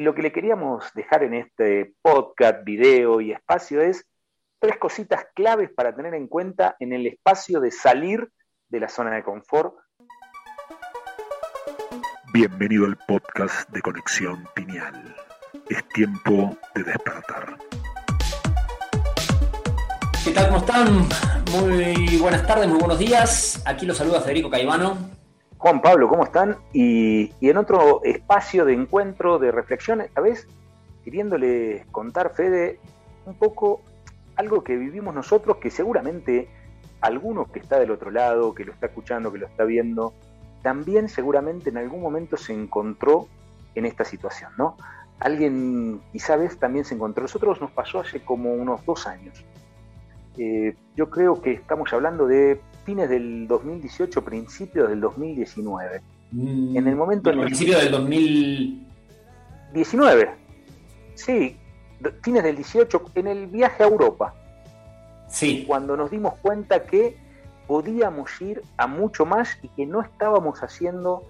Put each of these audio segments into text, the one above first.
Lo que le queríamos dejar en este podcast, video y espacio es tres cositas claves para tener en cuenta en el espacio de salir de la zona de confort. Bienvenido al podcast de Conexión Pineal. Es tiempo de despertar. ¿Qué tal? ¿Cómo están? Muy buenas tardes, muy buenos días. Aquí los saluda Federico Caivano. Juan Pablo, ¿cómo están? Y, en otro espacio de encuentro, de reflexión, esta vez queriéndole contar, Fede, un poco algo que vivimos nosotros, que seguramente alguno que está del otro lado, que lo está escuchando, que lo está viendo, también seguramente en algún momento se encontró en esta situación, ¿no? alguien quizá vez también se encontró. Nosotros nos pasó hace como unos dos años. Eh, yo creo que estamos hablando de fines del 2018, principios del 2019. Mm, en el momento... En el principio del 2019. Sí, fines del 18, en el viaje a Europa. Sí. Cuando nos dimos cuenta que podíamos ir a mucho más y que no estábamos haciendo,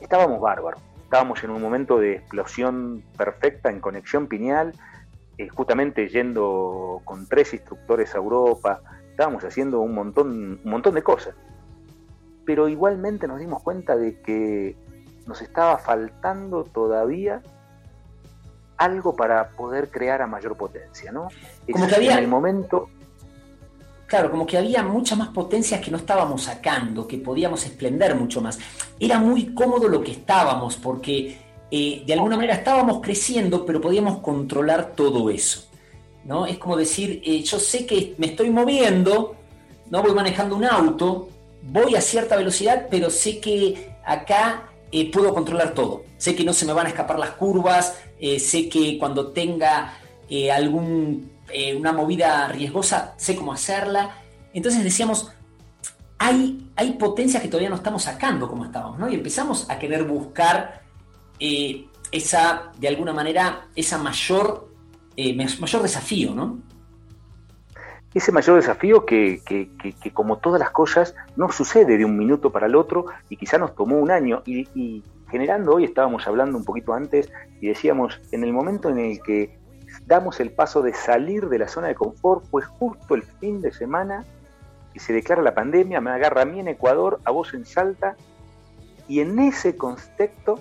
estábamos bárbaros estábamos en un momento de explosión perfecta en conexión pineal, eh, justamente yendo con tres instructores a Europa, estábamos haciendo un montón, un montón de cosas. Pero igualmente nos dimos cuenta de que nos estaba faltando todavía algo para poder crear a mayor potencia, ¿no? Como que había... En el momento Claro, como que había muchas más potencias que no estábamos sacando, que podíamos esplender mucho más. Era muy cómodo lo que estábamos, porque eh, de alguna manera estábamos creciendo, pero podíamos controlar todo eso. ¿No? Es como decir, eh, yo sé que me estoy moviendo, no voy manejando un auto, voy a cierta velocidad, pero sé que acá eh, puedo controlar todo. Sé que no se me van a escapar las curvas, sé que cuando tenga algún eh, una movida riesgosa, sé cómo hacerla. Entonces decíamos, hay, hay potencias que todavía no estamos sacando como estábamos, ¿no? Y empezamos a querer buscar eh, esa, de alguna manera, esa mayor, eh, mayor desafío, ¿no? Ese mayor desafío que, como todas las cosas, no sucede de un minuto para el otro y quizá nos tomó un año. Y, generando hoy, estábamos hablando un poquito antes y decíamos, en el momento en el que damos el paso de salir de la zona de confort, pues justo el fin de semana que se declara la pandemia, me agarra a mí en Ecuador, a vos en Salta, y en ese contexto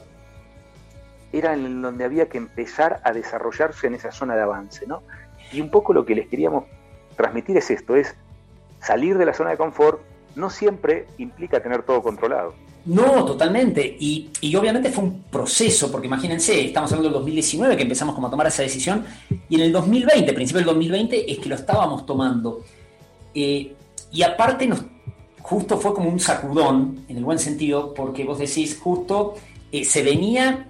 era en donde había que empezar a desarrollarse en esa zona de avance, ¿no? Y un poco lo que les queríamos transmitir es esto, es salir de la zona de confort no siempre implica tener todo controlado. No, totalmente. Y, obviamente fue un proceso, porque imagínense, estamos hablando del 2019 que empezamos como a tomar esa decisión, y en el 2020, principio del 2020, es que lo estábamos tomando. Eh, y aparte nos, justo fue como un sacudón, en el buen sentido, porque vos decís, justo eh, se venía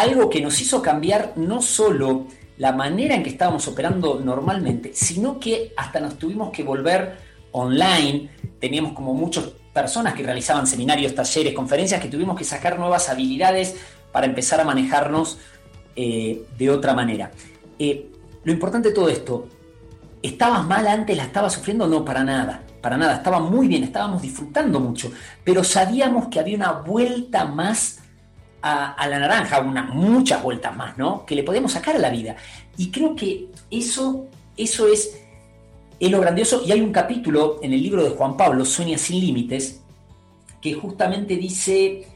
algo que nos hizo cambiar no solo la manera en que estábamos operando normalmente, sino que hasta nos tuvimos que volver online, teníamos como muchos personas que realizaban seminarios, talleres, conferencias, que tuvimos que sacar nuevas habilidades para empezar a manejarnos eh, de otra manera. Eh, lo importante de todo esto, ¿estabas mal antes? ¿La estabas sufriendo? No, para nada, para nada, estaba muy bien, estábamos disfrutando mucho, pero sabíamos que había una vuelta más a, la naranja, una, muchas vueltas más, ¿no? Que le podíamos sacar a la vida. Y creo que eso, eso es es lo grandioso y hay un capítulo en el libro de Juan Pablo, Sueña sin límites, que justamente dice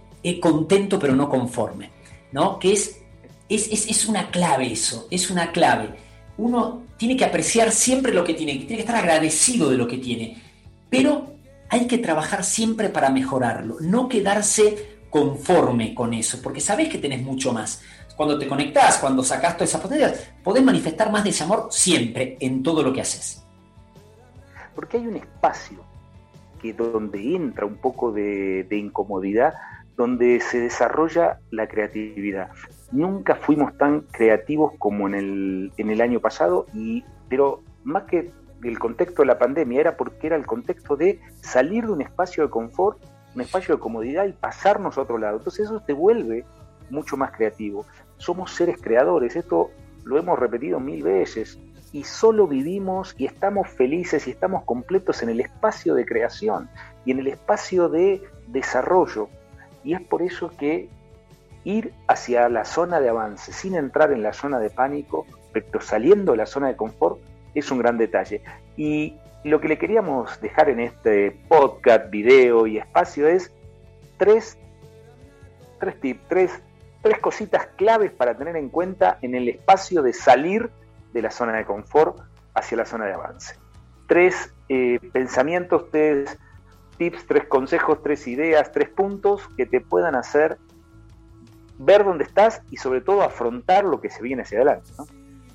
contento pero no conforme, ¿no? Que es es, una clave eso, es una clave. Uno tiene que apreciar siempre lo que tiene, tiene que estar agradecido de lo que tiene, pero hay que trabajar siempre para mejorarlo, no quedarse conforme con eso, porque sabes que tenés mucho más. Cuando te conectás, cuando sacás todas esas potencias, podés manifestar más de ese amor siempre en todo lo que haces. Porque hay un espacio que donde entra un poco de, de incomodidad, donde se desarrolla la creatividad nunca fuimos tan creativos como en el, en el año pasado, y, pero más que el contexto de la pandemia, era porque era el contexto de salir de un espacio de confort, un espacio de comodidad y pasarnos a otro lado. Entonces eso te vuelve mucho más creativo. Somos seres creadores, esto lo hemos repetido mil veces, y solo vivimos y estamos felices y estamos completos en el espacio de creación y en el espacio de desarrollo. Y es por eso que ir hacia la zona de avance sin entrar en la zona de pánico, pero saliendo de la zona de confort, es un gran detalle. Y lo que le queríamos dejar en este podcast, video y espacio es tres, tres tips, tres, tres cositas claves para tener en cuenta en el espacio de salir de la zona de confort hacia la zona de avance. Tres eh, pensamientos, tres tips, tres consejos, tres ideas, tres puntos que te puedan hacer ver dónde estás y sobre todo afrontar lo que se viene hacia adelante.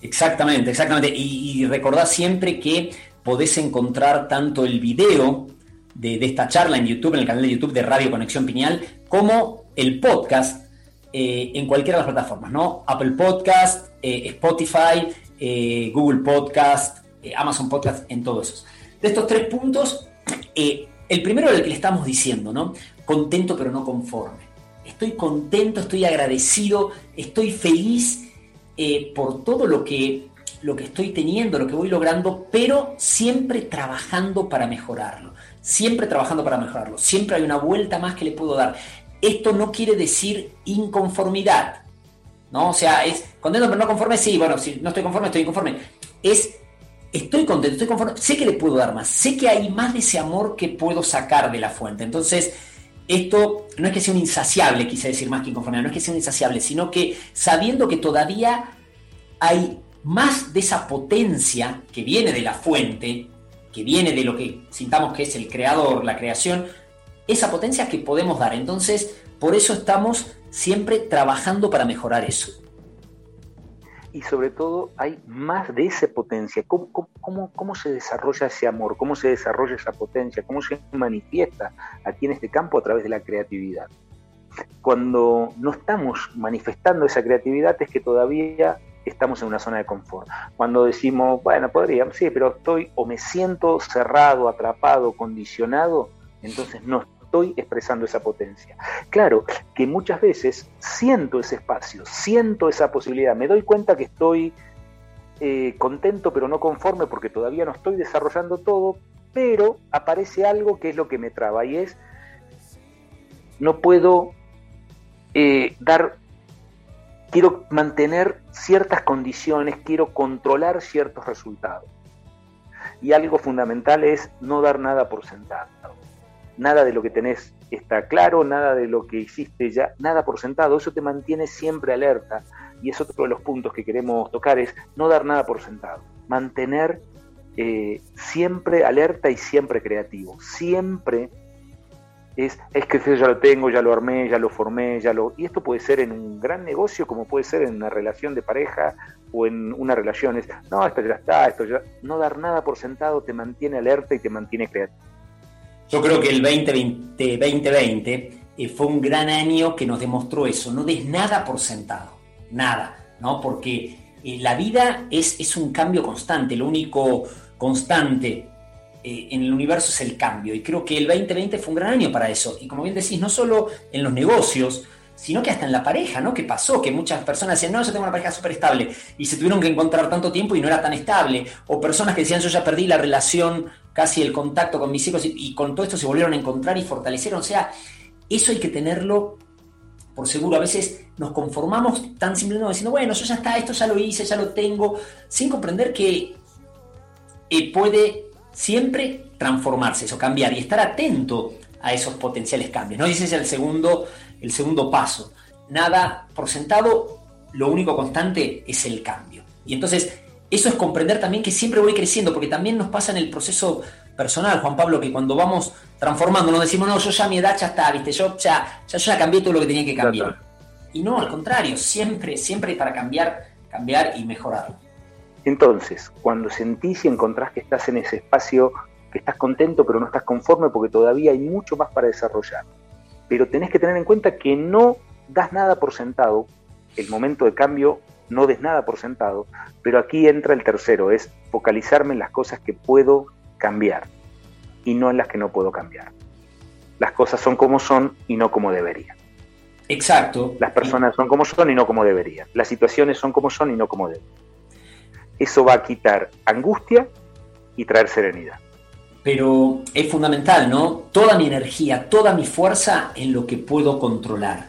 Exactamente, exactamente. Y, recordad siempre que podés encontrar tanto el video de, esta charla en YouTube, en el canal de YouTube de Radio Conexión Piñal, como el podcast eh, en cualquiera de las plataformas, ¿no? Apple Podcast, eh, Spotify, eh, Google Podcast, Amazon Podcast, en todos esos. De estos tres puntos, el primero es el que le estamos diciendo, ¿no? Contento pero no conforme estoy contento, estoy agradecido, estoy feliz por todo lo que, lo que estoy teniendo, lo que voy logrando, pero siempre trabajando para mejorarlo, siempre trabajando para mejorarlo, siempre hay una vuelta más que le puedo dar. Esto no quiere decir inconformidad, ¿no? O sea, es contento pero no conforme, sí, bueno, si no estoy conforme, estoy inconforme. Es estoy contento, estoy conforme, sé que le puedo dar más, sé que hay más de ese amor que puedo sacar de la fuente. Entonces, esto no es que sea un insaciable, quise decir más que inconformidad, no es que sea un insaciable, sino que sabiendo que todavía hay más de esa potencia que viene de la fuente, que viene de lo que sintamos que es el creador, la creación, esa potencia que podemos dar. Entonces, por eso estamos siempre trabajando para mejorar eso y sobre todo hay más de esa potencia. ¿Cómo, cómo, cómo, se desarrolla ese amor? ¿Cómo se desarrolla esa potencia? ¿Cómo se manifiesta aquí en este campo a través de la creatividad? Cuando no estamos manifestando esa creatividad es que todavía estamos en una zona de confort. Cuando decimos, bueno, podría, sí, pero estoy o me siento cerrado, atrapado, condicionado, entonces no estoy expresando esa potencia. Claro que muchas veces siento ese espacio, siento esa posibilidad, me doy cuenta que estoy eh, contento pero no conforme porque todavía no estoy desarrollando todo, pero aparece algo que es lo que me traba y es, no puedo eh, dar, quiero mantener ciertas condiciones, quiero controlar ciertos resultados. Y algo fundamental es no dar nada por sentado. Nada de lo que tenés está claro, nada de lo que hiciste ya, nada por sentado, eso te mantiene siempre alerta. Y es otro de los puntos que queremos tocar, es no dar nada por sentado, mantener eh, siempre alerta y siempre creativo, siempre es, es que ya lo tengo, ya lo armé, ya lo formé, ya lo... Y esto puede ser en un gran negocio como puede ser en una relación de pareja o en una relación. Es, no, esto ya está, esto ya... No dar nada por sentado te mantiene alerta y te mantiene creativo. Yo creo que el 2020, 2020 eh, fue un gran año que nos demostró eso. No des nada por sentado, nada, ¿no? Porque eh, la vida es, es, un cambio constante. Lo único constante eh, en el universo es el cambio. Y creo que el 2020 fue un gran año para eso. Y como bien decís, no solo en los negocios, sino que hasta en la pareja, ¿no? ¿Qué pasó? Que muchas personas decían, no, yo tengo una pareja súper estable, y se tuvieron que encontrar tanto tiempo y no era tan estable. O personas que decían, yo ya perdí la relación casi el contacto con mis hijos y, con todo esto se volvieron a encontrar y fortalecieron. O sea, eso hay que tenerlo por seguro. A veces nos conformamos tan simplemente diciendo, bueno, yo ya está, esto ya lo hice, ya lo tengo, sin comprender que eh, puede siempre transformarse, eso, cambiar y estar atento a esos potenciales cambios. ¿no? ese es el segundo, el segundo paso. Nada por sentado, lo único constante es el cambio. Y entonces, eso es comprender también que siempre voy creciendo, porque también nos pasa en el proceso personal, Juan Pablo, que cuando vamos transformando, nos decimos, no, yo ya mi edad ya está, viste, yo ya, ya, ya cambié todo lo que tenía que cambiar. Y no, al contrario, siempre, siempre para cambiar, cambiar y mejorar. Entonces, cuando sentís y encontrás que estás en ese espacio, que estás contento pero no estás conforme porque todavía hay mucho más para desarrollar. Pero tenés que tener en cuenta que no das nada por sentado, el momento de cambio no des nada por sentado, pero aquí entra el tercero, es focalizarme en las cosas que puedo cambiar y no en las que no puedo cambiar. Las cosas son como son y no como deberían. Exacto. Las personas son como son y no como deberían. Las situaciones son como son y no como deberían. Eso va a quitar angustia y traer serenidad. Pero es fundamental, ¿no? Toda mi energía, toda mi fuerza en lo que puedo controlar.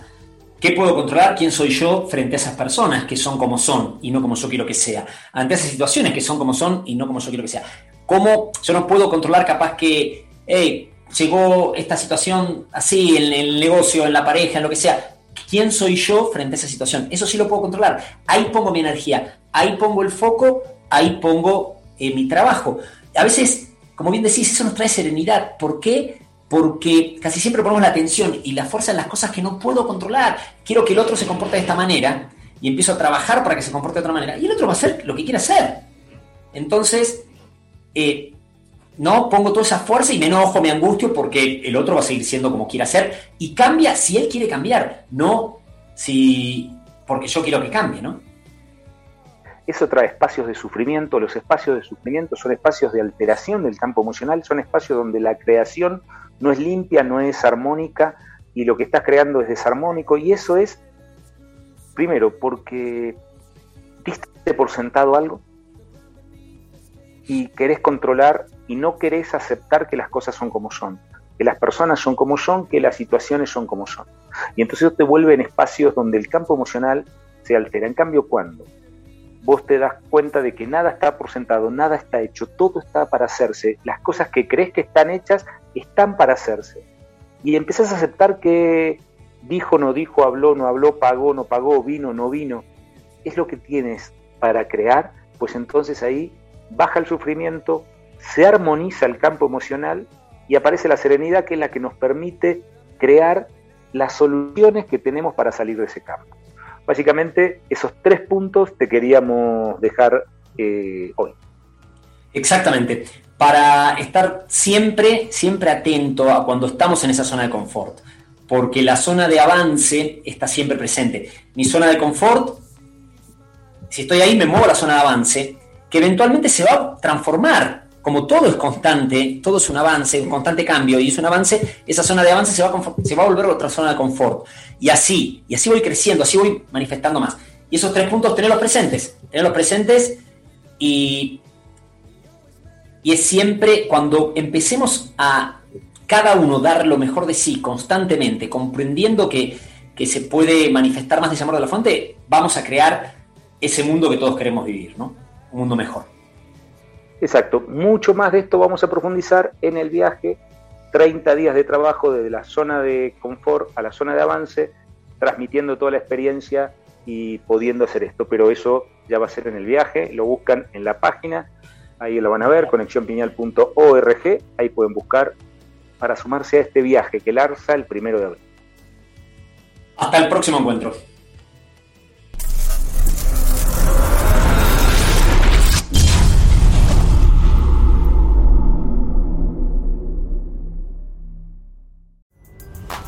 ¿Qué puedo controlar? ¿Quién soy yo frente a esas personas que son como son y no como yo quiero que sea? Ante esas situaciones que son como son y no como yo quiero que sea. ¿Cómo yo no puedo controlar capaz que, hey, llegó esta situación así en el negocio, en la pareja, en lo que sea? ¿Quién soy yo frente a esa situación? Eso sí lo puedo controlar. Ahí pongo mi energía, ahí pongo el foco, ahí pongo eh, mi trabajo. A veces, como bien decís, eso nos trae serenidad. ¿Por qué? Porque casi siempre ponemos la atención y la fuerza en las cosas que no puedo controlar. Quiero que el otro se comporte de esta manera y empiezo a trabajar para que se comporte de otra manera. Y el otro va a hacer lo que quiera hacer. Entonces, eh, no pongo toda esa fuerza y me enojo, me angustio porque el otro va a seguir siendo como quiera ser y cambia si él quiere cambiar, no si porque yo quiero que cambie, ¿no? Eso trae espacios de sufrimiento. Los espacios de sufrimiento son espacios de alteración del campo emocional, son espacios donde la creación no es limpia, no es armónica y lo que estás creando es desarmónico. Y eso es, primero, porque diste por sentado algo y querés controlar y no querés aceptar que las cosas son como son, que las personas son como son, que las situaciones son como son. Y entonces te vuelve en espacios donde el campo emocional se altera. En cambio, cuando vos te das cuenta de que nada está por sentado, nada está hecho, todo está para hacerse, las cosas que crees que están hechas están para hacerse. Y empezás a aceptar que dijo, no dijo, habló, no habló, pagó, no pagó, vino, no vino, es lo que tienes para crear, pues entonces ahí baja el sufrimiento, se armoniza el campo emocional y aparece la serenidad que es la que nos permite crear las soluciones que tenemos para salir de ese campo. Básicamente, esos tres puntos te queríamos dejar eh, hoy. Exactamente. Para estar siempre, siempre atento a cuando estamos en esa zona de confort. Porque la zona de avance está siempre presente. Mi zona de confort, si estoy ahí, me muevo a la zona de avance, que eventualmente se va a transformar como todo es constante, todo es un avance, un constante cambio y es un avance, esa zona de avance se va, a se va a volver otra zona de confort. Y así, y así voy creciendo, así voy manifestando más. Y esos tres puntos, tenerlos presentes, tenerlos presentes y, y es siempre cuando empecemos a cada uno dar lo mejor de sí constantemente, comprendiendo que, que se puede manifestar más de ese amor de la fuente, vamos a crear ese mundo que todos queremos vivir, ¿no? Un mundo mejor. Exacto, mucho más de esto vamos a profundizar en el viaje, 30 días de trabajo desde la zona de confort a la zona de avance, transmitiendo toda la experiencia y pudiendo hacer esto, pero eso ya va a ser en el viaje, lo buscan en la página, ahí lo van a ver, conexiónpiñal.org, ahí pueden buscar para sumarse a este viaje que larza el primero de abril. Hasta el próximo encuentro.